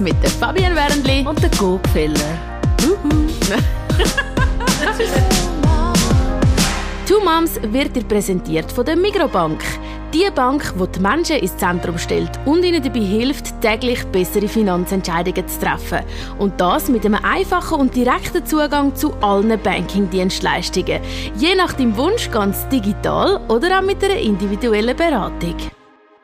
mit der Fabian Wernli und der Gopfeller. Two Moms wird dir präsentiert von der Migrobank. Die Bank, die die Menschen ins Zentrum stellt und ihnen dabei hilft, täglich bessere Finanzentscheidungen zu treffen. Und das mit einem einfachen und direkten Zugang zu allen Banking-Dienstleistungen. Je nach deinem Wunsch ganz digital oder auch mit einer individuellen Beratung.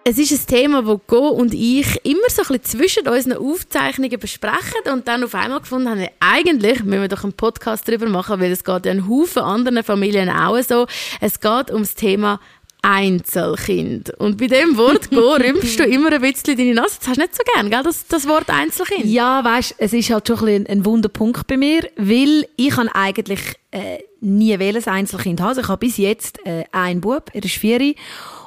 Es ist ein Thema, das Go und ich immer so ein bisschen zwischen unseren Aufzeichnungen besprechen und dann auf einmal gefunden haben, eigentlich müssen wir doch einen Podcast darüber machen, weil es geht ja einen Haufen anderen Familien auch so. Es geht ums Thema Einzelkind. Und bei dem Wort «go» rümpfst du immer ein bisschen deine Nase. Das hast du nicht so gern, gell? Das, das Wort Einzelkind. Ja, weißt, es ist halt schon ein, ein Wunderpunkt bei mir, weil ich habe eigentlich äh, nie ein Einzelkind haben. Also ich habe bis jetzt äh, einen Bub, er ist vier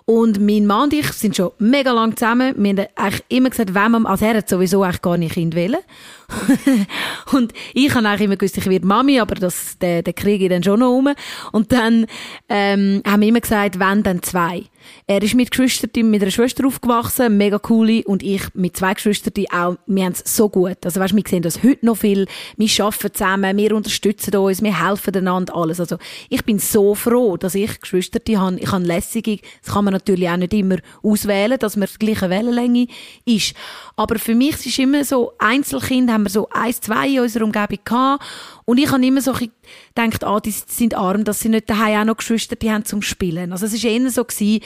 und mein Mann und ich sind schon mega lang zusammen. Wir haben eigentlich immer gesagt, wenn man, er hat sowieso eigentlich gar nicht Kind wählen. und ich habe eigentlich immer gewusst, ich werde Mami, aber das, den, den kriege ich dann schon noch um. Und dann, ähm, haben wir immer gesagt, wenn, dann zwei. Er ist mit Geschwistern, mit einer Schwester aufgewachsen, mega coole, und ich mit zwei Geschwistern auch. Wir haben es so gut. Also weißt, wir sehen das heute noch viel. Wir arbeiten zusammen, wir unterstützen uns, wir helfen einander, alles. Also ich bin so froh, dass ich Geschwister habe. Ich habe lässige, das kann man natürlich auch nicht immer auswählen, dass man die gleiche Wellenlänge ist. Aber für mich ist immer so, Einzelkind haben wir so eins, zwei in unserer Umgebung gehabt. Und ich habe immer so gedacht, ah, die sind arm, dass sie nicht daheim auch noch Geschwister haben zum Spielen. Also es ist eher so gewesen,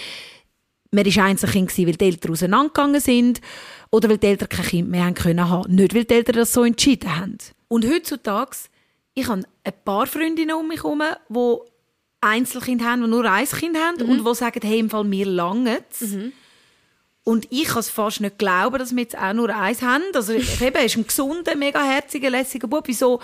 man war Einzelkind gewesen, weil die Eltern auseinandergegangen sind oder weil die Eltern kein Kind mehr haben können haben. Nicht, weil die Eltern das so entschieden haben. Und heutzutage, ich habe ein paar Freundinnen um mich herum, die Einzelkind haben, die nur ein Kind haben mhm. und die sagen, hey, im Fall mir lange mhm. Und ich kann es fast nicht glauben, dass wir jetzt auch nur eins haben. Also, eben, er ist ein gesunder, mega herziger, lässiger Bub. Wieso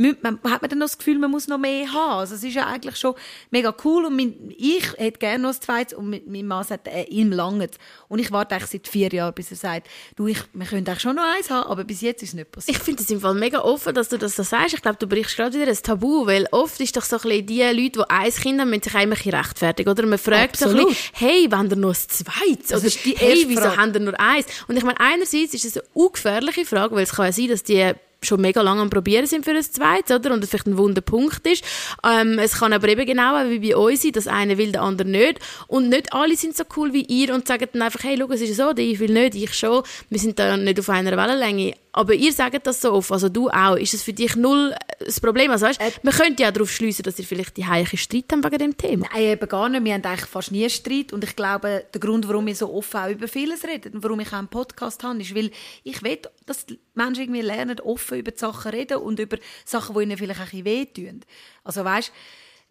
man, hat man dann noch das Gefühl, man muss noch mehr haben. Also es ist ja eigentlich schon mega cool und mein, ich hätte gerne noch ein zweites und mein Mann sagt, äh, ihm langt Und ich warte eigentlich seit vier Jahren, bis er sagt, du, ich, wir können eigentlich schon noch eins haben, aber bis jetzt ist es nicht passiert. Ich finde es im Fall mega offen, dass du das so sagst. Ich glaube, du brichst gerade wieder ein Tabu, weil oft ist doch so ein bisschen die Leute, die ein Kind haben, müssen sich eigentlich rechtfertigen. Oder man fragt bisschen, hey, wenn ihr noch ein zweites? Oder hey, wieso haben ihr nur eins? Und ich meine, einerseits ist es eine ungefährliche Frage, weil es kann ja sein, dass die schon mega lange am Probieren sind für ein zweites, oder? Und das vielleicht ein Wunderpunkt ist. Ähm, es kann aber eben genau wie bei uns sein, dass einer will, der andere nicht. Und nicht alle sind so cool wie ihr und sagen dann einfach, hey, schau, es ist so, ich will nicht, ich schon. Wir sind da nicht auf einer Wellenlänge. Aber ihr sagt das so oft, also du auch. Ist es für dich null das Problem? Also weißt, äh, man könnte ja darauf schließen, dass ihr vielleicht die heiligen Streit haben wegen dem Thema. Nein, eben gar nicht. Wir haben eigentlich fast nie Streit. Und ich glaube, der Grund, warum wir so offen auch über vieles reden und warum ich auch einen Podcast habe, ist, weil ich will, dass die Menschen irgendwie lernen, offen über die Sachen reden und über Sachen, die ihnen vielleicht ein bisschen wehtun. Also weißt,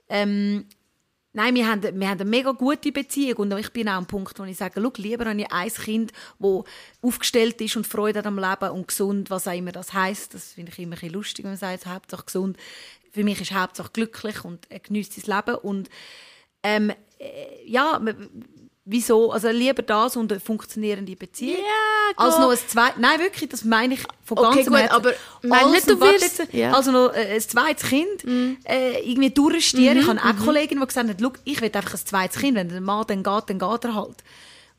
ähm, Nein, wir haben, wir haben eine mega gute Beziehung und ich bin auch am Punkt, wo ich sage, schau, lieber habe ich ein Kind, das aufgestellt ist und Freude hat am Leben und gesund, was auch immer das heißt. Das finde ich immer ein lustig, wenn man sagt, Hauptsache gesund. Für mich ist Hauptsache glücklich und er genießt sein Leben und ähm, äh, ja, Wieso? Also lieber das und eine funktionierende Beziehung. Ja, als noch ein zweites. Nein, wirklich, das meine ich von okay, ganzem gut, aber mein nicht, du wirst, jetzt, ja. Also noch ein zweites Kind mm. äh, irgendwie durchstieren. Mhm, ich habe auch mhm. Kollegin, die gesagt hat, ich will einfach ein zweites Kind. Wenn der Mann dann geht, dann geht er halt.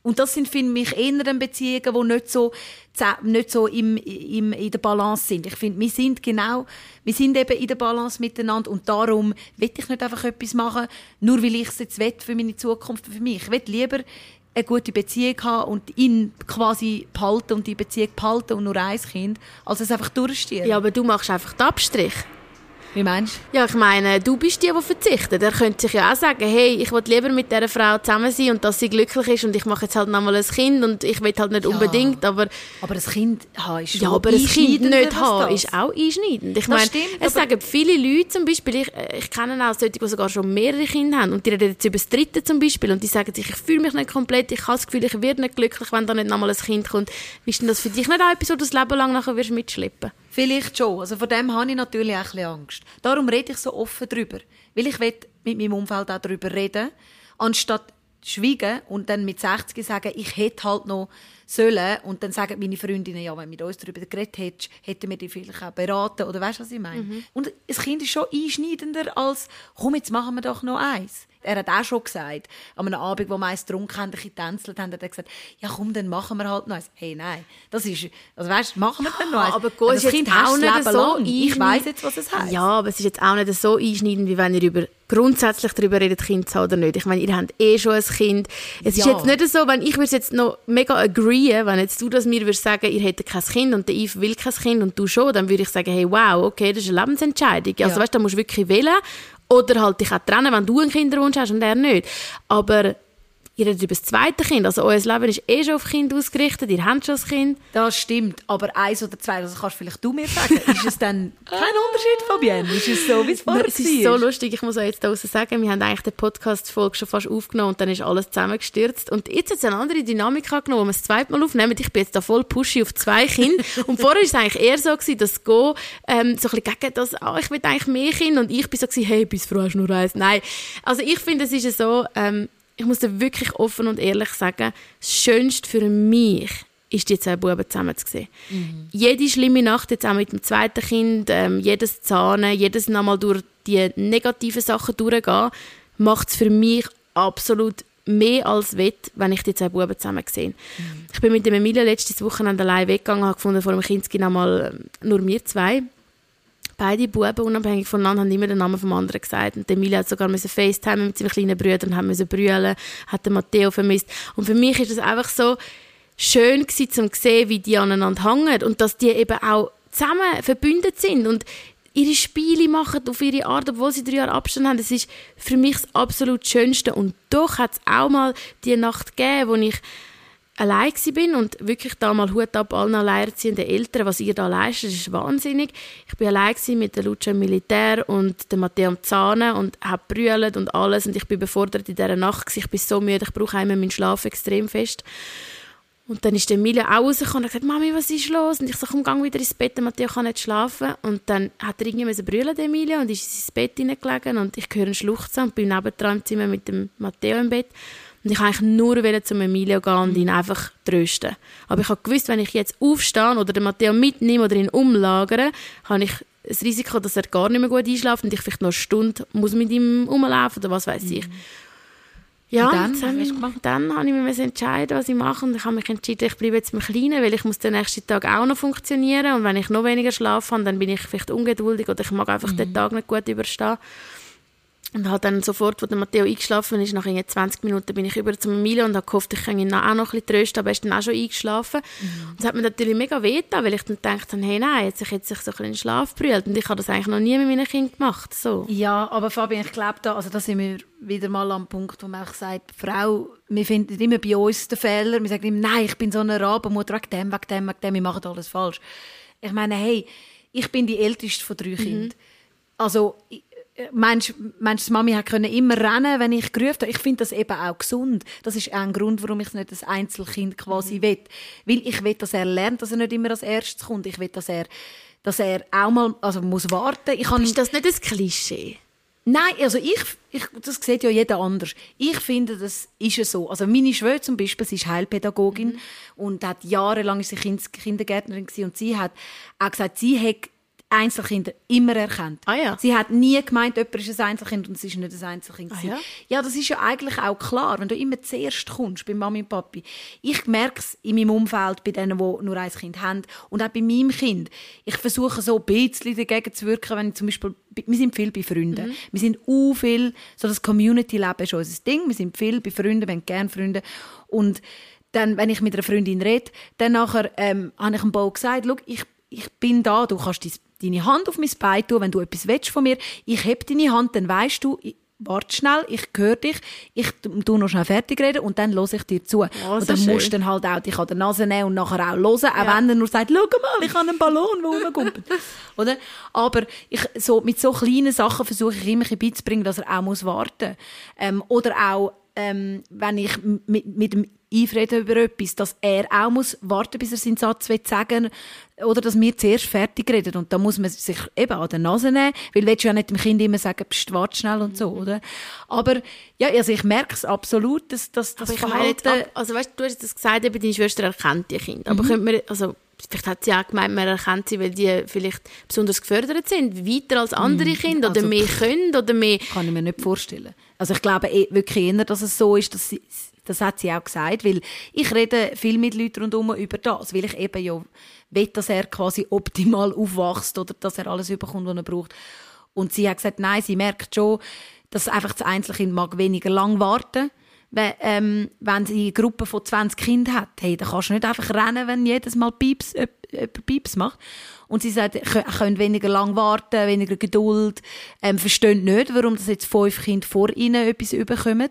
Und das sind für mich eher Beziehungen, die nicht so, nicht so im, im, in der Balance sind. Ich finde, wir sind genau, wir sind eben in der Balance miteinander und darum will ich nicht einfach etwas machen, nur weil ich es jetzt will für meine Zukunft, für mich. Ich will lieber eine gute Beziehung haben und ihn quasi behalten und die Beziehung behalten und nur ein Kind, als es einfach durchstehen. Ja, aber du machst einfach den Abstrich. Wie meinst du? Ja, ich meine, du bist die, die verzichtet. Er könnte sich ja auch sagen, hey, ich will lieber mit dieser Frau zusammen sein und dass sie glücklich ist und ich mache jetzt halt nochmal ein Kind und ich will halt nicht ja, unbedingt, aber... Aber ein Kind haben ist Ja, aber ein Kind nicht haben ist auch einschneidend. Ich meine, es sagen viele Leute zum Beispiel, ich, ich kenne auch solche, die sogar schon mehrere Kinder haben und die reden jetzt über das dritte zum Beispiel und die sagen sich, ich fühle mich nicht komplett, ich habe das Gefühl, ich werde nicht glücklich, wenn da nicht nochmal ein Kind kommt. Wie ist denn das für dich nicht auch etwas, was du das Leben lang nachher wirst mitschleppen Vielleicht schon. Also von dem habe ich natürlich auch ein bisschen Angst. Darum rede ich so offen darüber. Weil ich will mit meinem Umfeld auch darüber reden, anstatt schweigen und dann mit 60 sagen, ich hätte halt noch sollen und dann sagen meine Freundinnen, ja, wenn du mit uns darüber geredet hättest, hätten wir dich vielleicht auch beraten oder weißt du, was ich meine? Mhm. Und das Kind ist schon einschneidender als, komm, jetzt machen wir doch noch eins. Er hat auch schon gesagt, an einem Abend, wo meist getrunken haben, ein tänzelt haben, hat er gesagt, ja komm, dann machen wir halt noch eins. Hey, nein, das ist, also weißt, machen wir dann noch eins. aber gut, das Kind auch nicht so lang. Ich weiß jetzt, was es heißt. Ja, aber es ist jetzt auch nicht so einschneidend, wie wenn ihr über grundsätzlich darüber redet, Kind zu haben oder nicht. Ich meine, ihr habt eh schon ein Kind. Es ja. ist jetzt nicht so, wenn ich würde jetzt noch mega agree, wenn jetzt du das mir würdest sagen, ihr hättet kein Kind und der Yves will kein Kind und du schon, dann würde ich sagen, hey, wow, okay, das ist eine Lebensentscheidung. Also ja. weißt, da musst du wirklich wählen oder halt dich auch trennen, wenn du einen Kinderwunsch hast und er nicht. Aber ihr redet über das zweite Kind. Also euer Leben ist eh schon auf Kind ausgerichtet, ihr habt schon ein Kind. Das stimmt, aber eins oder zwei, also kannst vielleicht du mir sagen, ist es dann kein Unterschied, Fabienne? Ist es so, wie es vorher war? Es ist so lustig, ich muss euch jetzt draußen sagen, wir haben eigentlich die Podcast-Folge schon fast aufgenommen und dann ist alles zusammengestürzt. Und jetzt hat es eine andere Dynamik angenommen, wo wir das zweite Mal aufnehmen. Ich bin jetzt da voll pushy auf zwei Kinder. und vorher war es eigentlich eher so, gewesen, dass Go ähm, so ein bisschen gegen das, ah, ich will eigentlich mehr Kinder und ich bin so gewesen, hey, bis Frau hast du nur eins. Nein, also ich finde, es ist so, ähm, ich muss dir wirklich offen und ehrlich sagen, das Schönste für mich ist die zwei Buben zusammen zu sehen. Mhm. Jede schlimme Nacht, jetzt auch mit dem zweiten Kind, ähm, jedes Zahnen, jedes nochmal durch die negativen Sachen durchgehen, macht es für mich absolut mehr als wett, wenn ich die zwei Buben zusammen sehe. Mhm. Ich bin mit dem Emilia letztes Wochenende allein weggegangen und habe gefunden, vor dem Kind noch mal ähm, nur wir zwei beide Buben, unabhängig voneinander, haben immer den Namen vom anderen gesagt. Und Emilia hat sogar FaceTime mit seinen kleinen Brüdern und haben brüllen, hat den Matteo vermisst. Und für mich ist es einfach so schön gewesen, zu sehen, wie die aneinander hängen und dass die eben auch zusammen verbündet sind und ihre Spiele machen auf ihre Art, obwohl sie drei Jahre Abstand haben. Das ist für mich das absolut Schönste. Und doch hat es auch mal die Nacht gegeben, wo ich allein bin und wirklich da mal Hut ab allen alleinerziehenden Eltern, was ihr da leistet, ist wahnsinnig. Ich bin allein mit der Lucia Militär und dem Matteo am Zahnen und habe brüllt und alles und ich bin befordert in dieser Nacht. Ich bin so müde, ich brauche einmal meinen Schlaf extrem fest. Und dann ist Emilia auch rausgekommen und hat gesagt, Mami, was ist los? Und ich so, komm, gang wieder ins Bett, der Matteo kann nicht schlafen. Und dann hat er irgendwie brüllen, Emilia, und ist ins Bett hineingelegen und ich höre einen Schluchzen und bin nebendran im Zimmer mit dem Matteo im Bett. Und ich wollte eigentlich nur zum Emilio gehen und ihn einfach trösten. Aber ich habe gewusst, wenn ich jetzt aufstehe oder den Matteo mitnehme oder ihn umlagere, habe ich das Risiko, dass er gar nicht mehr gut einschläft und ich vielleicht noch eine Stunde muss mit ihm rumlaufen oder was weiß ich. Mhm. Ja, und dann, dann, ich, dann habe ich mich entscheiden, was ich mache. Und ich habe mich entschieden, ich bleibe jetzt im Kleinen, weil ich muss den nächsten Tag auch noch funktionieren. Und wenn ich noch weniger Schlaf habe, dann bin ich vielleicht ungeduldig oder ich mag einfach mhm. den Tag nicht gut überstehen. Und halt dann sofort, wo der Matteo eingeschlafen ist, nach 20 Minuten bin ich über zum Emilio und habe gehofft, ich kann ihn auch noch ein bisschen trösten, aber er ist dann auch schon eingeschlafen. Mhm. Und das hat mir natürlich mega wehgetan, weil ich dann gedacht habe, hey, nein, jetzt sich jetzt sich so ein bisschen in den Schlaf brüllt. Und ich habe das eigentlich noch nie mit meinen Kindern gemacht, so. Ja, aber Fabian, ich glaube da, also da sind wir wieder mal am Punkt, wo man auch sagt, Frau, wir finden immer bei uns den Fehler, wir sagen immer, nein, ich bin so eine Rabenmutter, wegen dem, wegen dem, wegen dem, wir machen alles falsch. Ich meine, hey, ich bin die älteste von drei mhm. Kindern. Also, Meinst du, Mami hat können immer rennen, wenn ich gerufen habe? Ich finde das eben auch gesund. Das ist auch ein Grund, warum ich nicht das Einzelkind quasi mhm. will. Weil ich will, dass er lernt, dass er nicht immer als erstes kommt. Ich will, dass er, dass er auch mal, also muss warten. Ich kann, ist das nicht ein Klischee? Nein, also ich, ich, das sieht ja jeder anders. Ich finde, das ist ja so. Also meine Schwester zum Beispiel, sie ist Heilpädagogin mhm. und hat jahrelang ist sie Kindergärtnerin und sie hat auch gesagt, sie hat Einzelkinder immer erkannt. Ah, ja. Sie hat nie gemeint, jemand ist ein Einzelkind und es ist nicht ein Einzelkind. Ah, ja? ja, das ist ja eigentlich auch klar, wenn du immer zuerst kommst bei Mami und Papi. Ich merke es in meinem Umfeld, bei denen, die nur ein Kind haben und auch bei meinem Kind. Ich versuche so ein bisschen dagegen zu wirken, wenn ich zum Beispiel, wir sind viel bei Freunden. Mhm. Wir sind auch viel, so das Community-Leben ist unser Ding. Wir sind viel bei Freunden, wir haben gerne Freunde. Und dann, wenn ich mit einer Freundin rede, dann nachher, ähm, habe ich dem Bau gesagt, ich, ich bin da, du kannst dein deine Hand auf mein Bein tun, wenn du etwas willst von mir. Ich heb deine Hand, dann weißt du, ich, warte schnell, ich höre dich, ich tu noch schnell fertig reden und dann höre ich dir zu. Oh, und dann schön. musst du dann halt auch dich an der Nase nehmen und nachher auch hören, auch ja. wenn er nur sagt, schau mal, ich habe einen Ballon, der rumkumpelt. Oder? Aber ich, so, mit so kleinen Sachen versuche ich immer beizubringen, dass er auch muss warten muss. Ähm, oder auch, ähm, wenn ich mit, mit dem einreden über etwas, dass er auch muss warten bis er seinen Satz sagen will, oder dass wir zuerst fertig reden. Und da muss man sich eben an der Nase nehmen, weil du ja nicht dem Kind immer sagen, pst, warte schnell und so, mhm. oder? Aber, ja, also ich merke es absolut, dass, dass das Verhalten... Ab, also weißt du, hast das gesagt, eben, deine Schwester erkennt die Kinder. Aber mhm. könnte man, also vielleicht hat sie auch gemeint, man erkennt sie, weil die vielleicht besonders gefördert sind, weiter als andere mhm. Kinder oder also, mehr können oder mehr... Kann ich mir nicht vorstellen. Also ich glaube eh, wirklich eher, dass es so ist, dass sie, das hat sie auch gesagt, weil ich rede viel mit Leuten rundherum über das, weil ich eben ja will, dass er quasi optimal aufwächst oder dass er alles überkommt, was er braucht. Und sie hat gesagt, nein, sie merkt schon, dass einfach das Einzelkind mag weniger lang warten wenn, ähm, wenn sie eine Gruppe von 20 Kindern hat, hey, dann kannst du nicht einfach rennen, wenn jedes Mal Pieps, jemand Pieps macht. Und sie sagt, können weniger lang warten, weniger Geduld, ähm, verstehen nicht, warum das jetzt fünf Kinder vor ihnen etwas überkommen.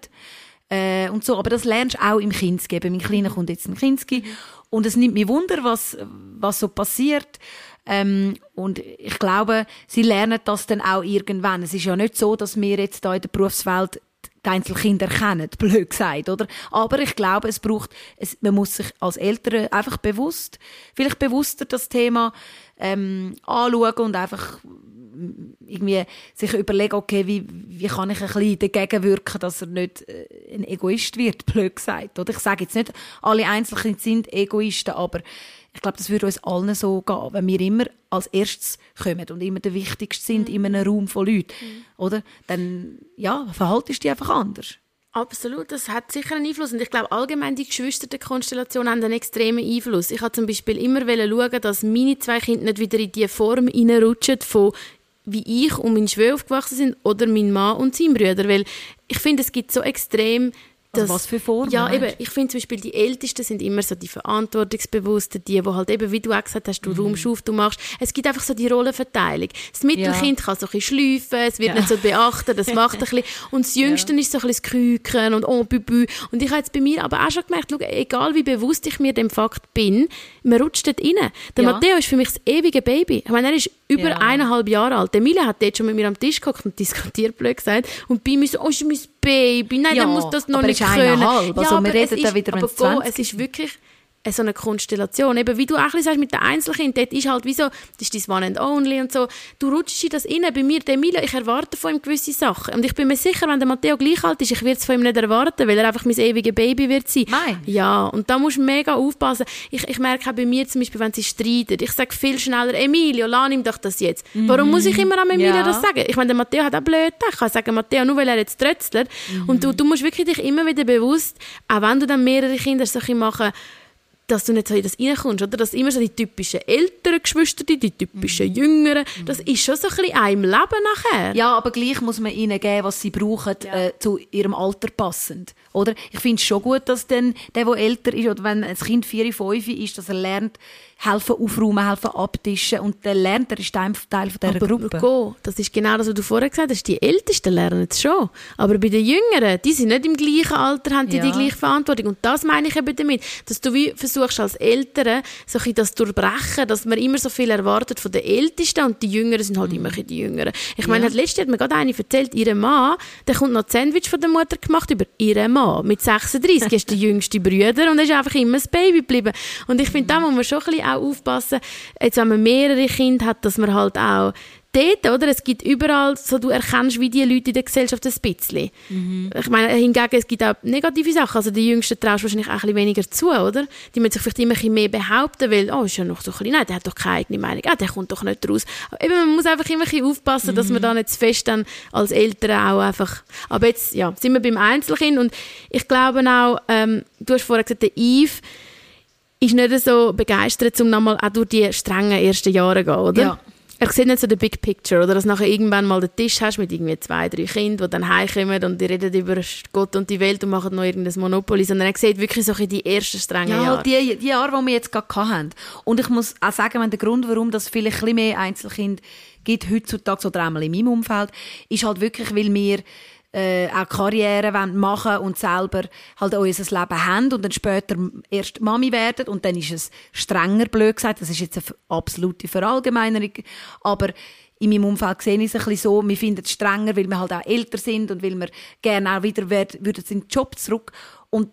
Äh, und so. Aber das lernst du auch im Kinski. Mein Kleiner kommt jetzt im Kinski. Und es nimmt mich Wunder, was, was so passiert. Ähm, und ich glaube, sie lernen das dann auch irgendwann. Es ist ja nicht so, dass wir jetzt da in der Berufswelt die Einzelkinder kennen, blöd gesagt, oder? Aber ich glaube, es braucht, es, man muss sich als Eltern einfach bewusst, vielleicht bewusster das Thema ähm, anschauen und einfach irgendwie sich überlegen, okay, wie, wie kann ich ein bisschen dagegen wirken, dass er nicht äh, ein Egoist wird, blöd gesagt. Oder ich sage jetzt nicht, alle Einzelkinder sind Egoisten, aber ich glaube, das würde uns allen so gehen, wenn wir immer als erstes kommen und immer der Wichtigste sind in einem Raum von Leuten, mhm. oder? Dann, ja, verhaltest du dich einfach anders. Absolut, das hat sicher einen Einfluss. Und ich glaube, allgemein die Geschwisterkonstellation haben einen extremen Einfluss. Ich habe zum Beispiel immer schauen, dass meine zwei Kinder nicht wieder in die Form reinrutschen von wie ich und mein Schwör aufgewachsen sind oder mein Mann und sein Brüder. Weil ich finde, es gibt so extrem also das, was für Formen? Ja, eben, ich finde zum Beispiel, die Ältesten sind immer so die Verantwortungsbewussten, die, die halt eben, wie du auch gesagt hast, du mhm. räumst auf, du machst. Es gibt einfach so die Rollenverteilung. Das Mittelkind ja. kann so ein bisschen schleifen, es wird ja. nicht so beachtet, das macht ein bisschen. Und das Jüngste ja. ist so ein bisschen das Küken und oh, bü. Und ich habe jetzt bei mir aber auch schon gemerkt, schau, egal wie bewusst ich mir dem Fakt bin, man rutscht dort rein. Der ja. Matteo ist für mich das ewige Baby. Ich meine, er ist über eineinhalb Jahre alt. Emilia hat dort schon mit mir am Tisch geguckt und diskutiert, blöd gesagt. Und bei mir so, oh, ist mein Baby, nein, ja, der muss das noch nicht können. Halb. Also ja, wir reden da wieder, wenn es 20 es ist wirklich so eine Konstellation. Eben, wie du auch sagst mit den Einzelkindern, dort ist halt wie so, das ist dein One and Only und so. Du rutschst in das rein. Bei mir, der Emilia, ich erwarte von ihm gewisse Sachen. Und ich bin mir sicher, wenn der Matteo gleich alt ist, ich werde es von ihm nicht erwarten, weil er einfach mein ewiges Baby wird sein. Nein. Ja, und da musst du mega aufpassen. Ich, ich merke auch bei mir zum Beispiel, wenn sie streiten, ich sage viel schneller, Emilio, lass ihm doch das jetzt. Mhm. Warum muss ich immer an Emilio ja. das sagen? Ich meine, der Matteo hat auch blöd Ich kann sagen, Matteo, nur weil er jetzt trötzelt. Mhm. Und du, du musst wirklich dich immer wieder bewusst, auch wenn du dann mehrere Kinder so machen dass du nicht so in das reinkommst, oder? Dass immer so die typischen älteren Geschwister, die typischen mhm. Jüngeren, das ist schon so ein bisschen einem Leben nachher. Ja, aber gleich muss man ihnen geben, was sie brauchen, ja. äh, zu ihrem Alter passend, oder? Ich finde es schon gut, dass dann der, der älter ist, oder wenn ein Kind 4, 5 ist, dass er lernt, helfen aufräumen, helfen abtischen und dann lernt er, ist Teil von dieser aber Gruppe. Go, das ist genau das, was du vorher gesagt hast, die Ältesten lernen es schon, aber bei den Jüngeren, die sind nicht im gleichen Alter, haben die ja. die gleiche Verantwortung und das meine ich eben damit, dass du wie versuchst als Eltern so ein das durchbrechen, dass man immer so viel erwartet von den Ältesten und die Jüngeren sind halt mhm. immer die Jüngeren. Ich meine, ja. letztes hat mir gerade eine erzählt, ihre Mann, der kommt noch ein Sandwich von der Mutter gemacht über ihren Mann. Mit 36 ist der jüngste Brüder und er ist einfach immer das Baby geblieben. Und ich finde, da muss man schon ein bisschen auch aufpassen, jetzt wenn man mehrere Kinder hat, dass man halt auch dort, oder? Es gibt überall, so du erkennst wie die Leute in der Gesellschaft ein bisschen. Mhm. Ich meine, hingegen, es gibt auch negative Sachen. Also die Jüngsten traust wahrscheinlich auch ein bisschen weniger zu, oder? Die müssen sich vielleicht immer ein bisschen mehr behaupten, weil, oh, ist ja noch so klein, nein, der hat doch keine eigene Meinung, ah, der kommt doch nicht raus. Aber eben, man muss einfach immer ein bisschen aufpassen, mhm. dass man mhm. da nicht zu fest dann als Eltern auch einfach, aber jetzt, ja, sind wir beim Einzelkind und ich glaube auch, ähm, du hast vorher gesagt, der Yves, ist nicht so begeistert, um nochmal auch durch die strengen ersten Jahre zu gehen, oder? Ja. Er sieht nicht so den Big Picture, oder dass du nachher irgendwann mal den Tisch hast mit irgendwie zwei, drei Kindern, die dann heimkommen und die reden über Gott und die Welt und machen noch irgendein Monopoly, sondern er sieht wirklich so die ersten strengen ja, Jahre. Ja, die, die Jahre, die wir jetzt gerade hatten. Und ich muss auch sagen, wenn der Grund, warum das vielleicht ein bisschen mehr Einzelkinder gibt heutzutage oder einmal in meinem Umfeld, ist halt wirklich, weil wir äh, auch Karriere machen und selber halt auch unser Leben haben und dann später erst Mami werden und dann ist es strenger, blöd gesagt, das ist jetzt eine absolute Verallgemeinerung, aber in meinem Umfeld sehe ich es ein bisschen so, wir finden es strenger, weil wir halt auch älter sind und weil wir gerne auch wieder würden in den Job zurück. Und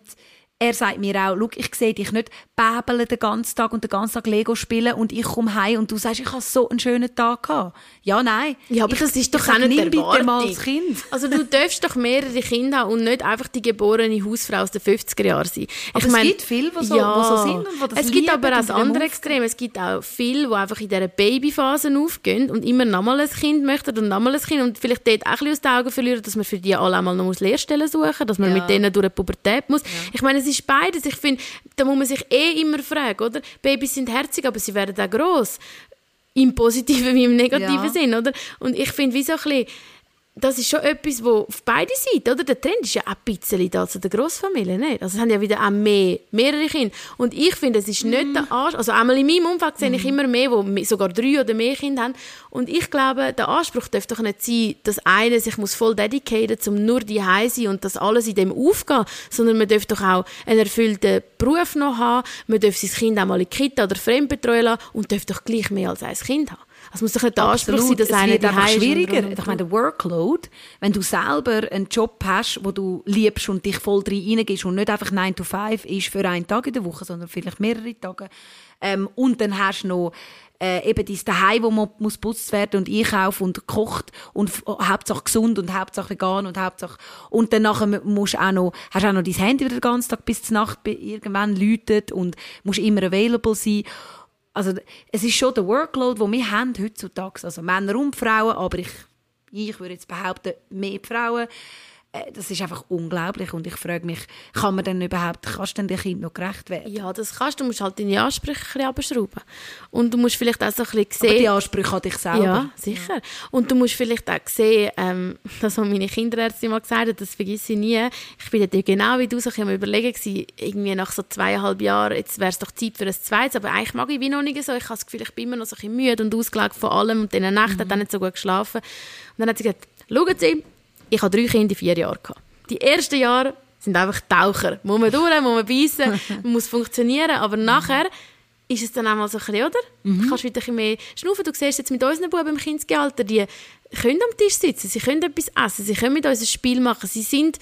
er sagt mir auch, schau, ich sehe dich nicht bäbeln den ganzen Tag und den ganzen Tag Lego spielen und ich komme heim und du sagst, ich habe so einen schönen Tag gehabt. Ja, nein. Ja, aber ich, das ist doch auch nicht nimm bitte mal das Kind. Also du darfst doch mehrere Kinder haben und nicht einfach die geborene Hausfrau aus den 50er Jahren sein. Aber es gibt viele, die so- die so sind und die das Es gibt aber auch das andere. Extrem. Es gibt auch viele, die einfach in dieser Babyphase aufgehen und immer nochmal ein Kind möchten und nochmal ein Kind und vielleicht dort auch ein bisschen aus den Augen verlieren, dass man für die alle einmal noch Lehrstellen suchen muss, dass man Ja. mit denen durch die Pubertät muss. Ich meine, es ist beides. Ich finde, da muss man sich eh immer fragen, oder? Babys sind herzig, aber sie werden auch gross. Im positiven wie im negativen Ja. Sinn, oder? Und ich finde, wie so ein bisschen, das ist schon etwas, wo auf beide Seiten, oder? Der Trend ist ja auch ein bisschen da zu der Grossfamilie, nicht? Also es haben ja wieder auch mehr, mehrere Kinder. Und ich finde, es ist nicht der Anspruch, also einmal in meinem Umfeld sehe ich immer mehr, die sogar drei oder mehr Kinder haben. Und ich glaube, der Anspruch darf doch nicht sein, dass einer sich muss voll dedicaten, um nur die sein und dass alles in dem aufgehen, sondern man darf doch auch einen erfüllten Beruf noch haben, man darf sein Kind auch mal in die Kita oder fremdbetreuen lassen und darf doch gleich mehr als ein Kind haben. Es muss doch der Anspruch sein, dass es einer wird einfach ist und schwieriger. rund- Ich meine, der Workload, wenn du selber einen Job hast, wo du liebst und dich voll drin reingehst und nicht einfach 9 to 5 ist für einen Tag in der Woche, sondern vielleicht mehrere Tage. Ähm, und dann hast du noch äh, eben dein Daheim, wo man muss putzt werden und einkaufen und gekocht und f- Hauptsache gesund und Hauptsache vegan und Hauptsache und dann nachher musst du auch noch, hast du auch noch dein Handy wieder den ganzen Tag bis zur Nacht irgendwann läutet und musst immer available sein. Also es ist schon der Workload, den wir haben heutzutage, also Männer und Frauen, aber ich, ich würde jetzt behaupten, mehr Frauen. Das ist einfach unglaublich und ich frage mich, kann man denn überhaupt, kannst du denn dem Kind noch gerecht werden? Ja, das kannst du. Du musst halt deine Ansprüche ein bisschen abschrauben. Und du musst vielleicht auch so ein bisschen Aber sehen... die Ansprüche an dich selber. Ja, sicher. Und du musst vielleicht auch sehen, ähm, das, was meine Kinderärztin mal gesagt hat, das vergesse ich nie. Ich bin dort genau wie du, so bisschen am überlegen gewesen, irgendwie nach so zweieinhalb Jahren, jetzt wäre es doch Zeit für ein zweites, aber eigentlich mag ich wie noch nicht so. Ich habe das Gefühl, ich bin immer noch so ein bisschen müde und ausgelaugt von allem und in der Nacht hat auch nicht so gut geschlafen. Und dann hat sie gesagt, schauen Sie, ich habe drei Kinder in vier Jahren. Die ersten Jahre sind einfach Taucher. Muss man durch, muss man beißen, muss funktionieren, aber nachher ist es dann einmal so ein bisschen, oder? Mhm. Kannst wieder ein bisschen mehr schnaufen. Du siehst jetzt mit unseren Buben im Kindesalter, die können am Tisch sitzen, sie können etwas essen, sie können mit uns ein Spiel machen, sie sind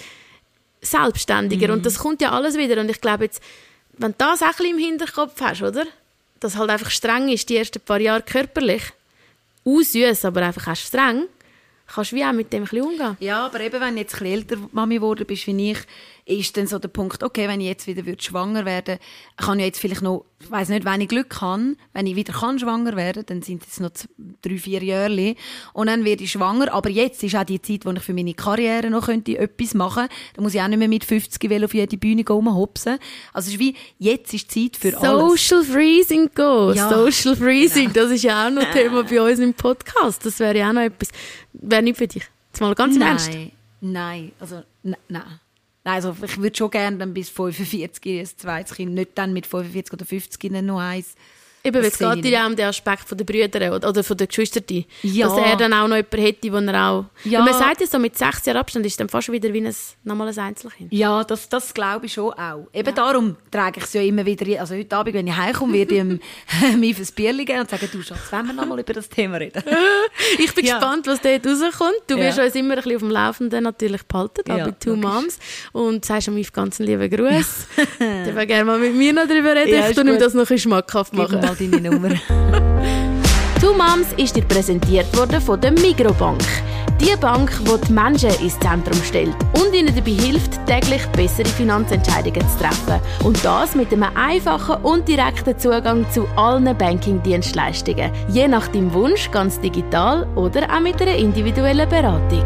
selbstständiger Mhm. und das kommt ja alles wieder. Und ich glaube jetzt, wenn du das auch ein bisschen im Hinterkopf hast, oder? Dass halt einfach streng ist, die ersten paar Jahre körperlich, unsüß, aber einfach auch streng, kannst du wie auch mit dem ein umgehen. Ja, aber eben, wenn du jetzt ein älter Mami geworden bist wie ich, ist dann so der Punkt, okay, wenn ich jetzt wieder würde schwanger werden kann ich jetzt vielleicht noch, ich weiss nicht, wenn ich Glück habe, wenn ich wieder kann schwanger werden, dann sind es noch drei, vier Jahre und dann werde ich schwanger, aber jetzt ist auch die Zeit, wo ich für meine Karriere noch könnte etwas machen könnte. Da muss ich auch nicht mehr mit 50 Velo auf jede Bühne gehen, rumhopsen. Also es ist wie, jetzt ist die Zeit für alles. Social Freezing go. Ja. Social Freezing, das ist ja auch noch Thema bei uns im Podcast. Das wäre ja auch noch etwas. Wäre nicht für dich. Jetzt mal ganz im Ernst. Nein, nein, also nein. Nein, also ich würde schon gerne dann bis 45 ein zweites Kind, nicht dann mit 45 oder 50 dann noch eins. Eben, es geht ja um den Aspekt von der Brüder oder, oder von der Geschwister, Ja. dass er dann auch noch jemanden hätte, wo er auch... Ja. Und man sagt ja so, mit sechs Jahren Abstand ist dann fast wieder wie ein normales Einzelkind. Ja, das, das glaube ich schon auch. Eben darum trage ich es ja immer wieder, also heute Abend, wenn ich heimkomme, werde ich ihm fürs Bierli geben und sagen, du Schatz, wollen wir noch mal über das Thema reden? Ich bin Ja. gespannt, was dort rauskommt. Du Ja. wirst uns immer ein bisschen auf dem Laufenden natürlich behalten, da Ja, bei Two logisch. Moms. Und sagst ihm ganz lieben Gruß. Du willst gerne mal mit mir noch darüber reden. Ja, ich tue ihm das noch ein bisschen schmackhaft machen. Mal deine Nummer. Two Moms ist dir präsentiert worden von der Migrobank. Die Bank, die die Menschen ins Zentrum stellt und ihnen dabei hilft, täglich bessere Finanzentscheidungen zu treffen. Und das mit einem einfachen und direkten Zugang zu allen Banking-Dienstleistungen. Je nach deinem Wunsch ganz digital oder auch mit einer individuellen Beratung.